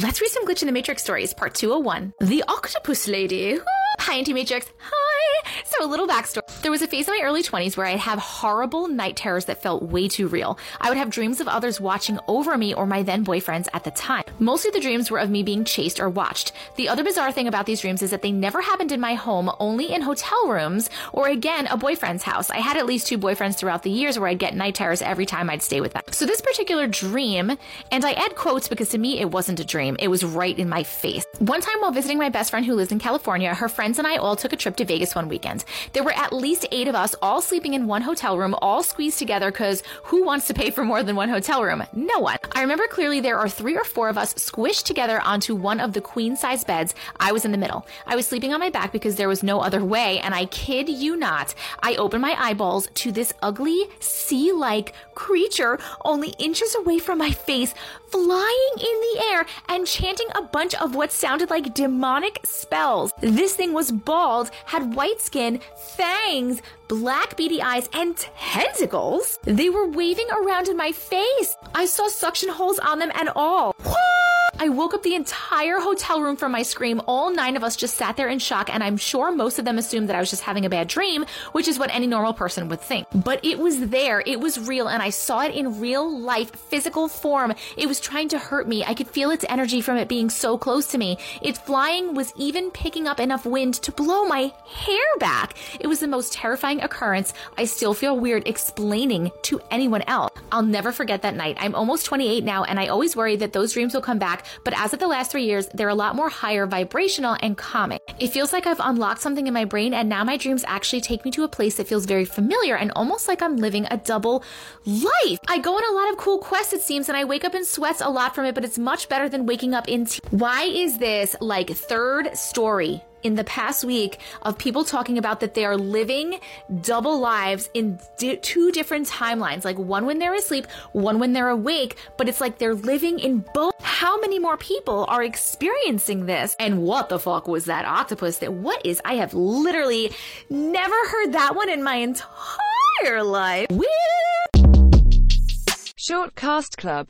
Let's read some Glitch in the Matrix stories, part 201. The Octopus Lady. Hi, Auntie Matrix. Hi. So, a little backstory. There was a phase in my early 20s where I'd have horrible night terrors that felt way too real. I would have dreams of others watching over me or my then boyfriends at the time. Mostly the dreams were of me being chased or watched. The other bizarre thing about these dreams is that they never happened in my home, only in hotel rooms or again, a boyfriend's house. I had at least two boyfriends throughout the years where I'd get night terrors every time I'd stay with them. So, this particular dream, and I add quotes because to me it wasn't a dream, it was right in my face. One time while visiting my best friend who lives in California, her friends and I all took a trip to Vegas one weekend. There were at least eight of us all sleeping in one hotel room, all squeezed together because who wants to pay for more than one hotel room? No one. I remember clearly there are three or four of us squished together onto one of the queen size beds. I was in the middle. I was sleeping on my back because there was no other way, and I kid you not, I opened my eyeballs to this ugly sea like creature only inches away from my face, flying in the air and chanting a bunch of what sounded like demonic spells. This thing was bald, had white skin, fangs, black beady eyes, and tentacles. They were waving around in my face. I saw suction holes on them and all. I woke up the entire hotel room from my scream. All nine of us just sat there in shock, and I'm sure most of them assumed that I was just having a bad dream, which is what any normal person would think. But it was there, it was real, and I saw it in real life, physical form. It was trying to hurt me. I could feel its energy from it being so close to me. Its flying was even picking up enough wind to blow my hair back. It was the most terrifying occurrence. I still feel weird explaining to anyone else. I'll never forget that night. I'm almost 28 now, and I always worry that those dreams will come back but as of the last three years, they're a lot more higher vibrational and calming. It feels like I've unlocked something in my brain, and now my dreams actually take me to a place that feels very familiar and almost like I'm living a double life. I go on a lot of cool quests, it seems, and I wake up in sweats a lot from it, but it's much better than waking up in. T- Why is this like third story in the past week of people talking about that they are living double lives in di- two different timelines, like one when they're asleep, one when they're awake, but it's like they're living in both. How many more people are experiencing this? And what the fuck was that octopus that what is I have literally never heard that one in my entire life. Weird. Short Cast Club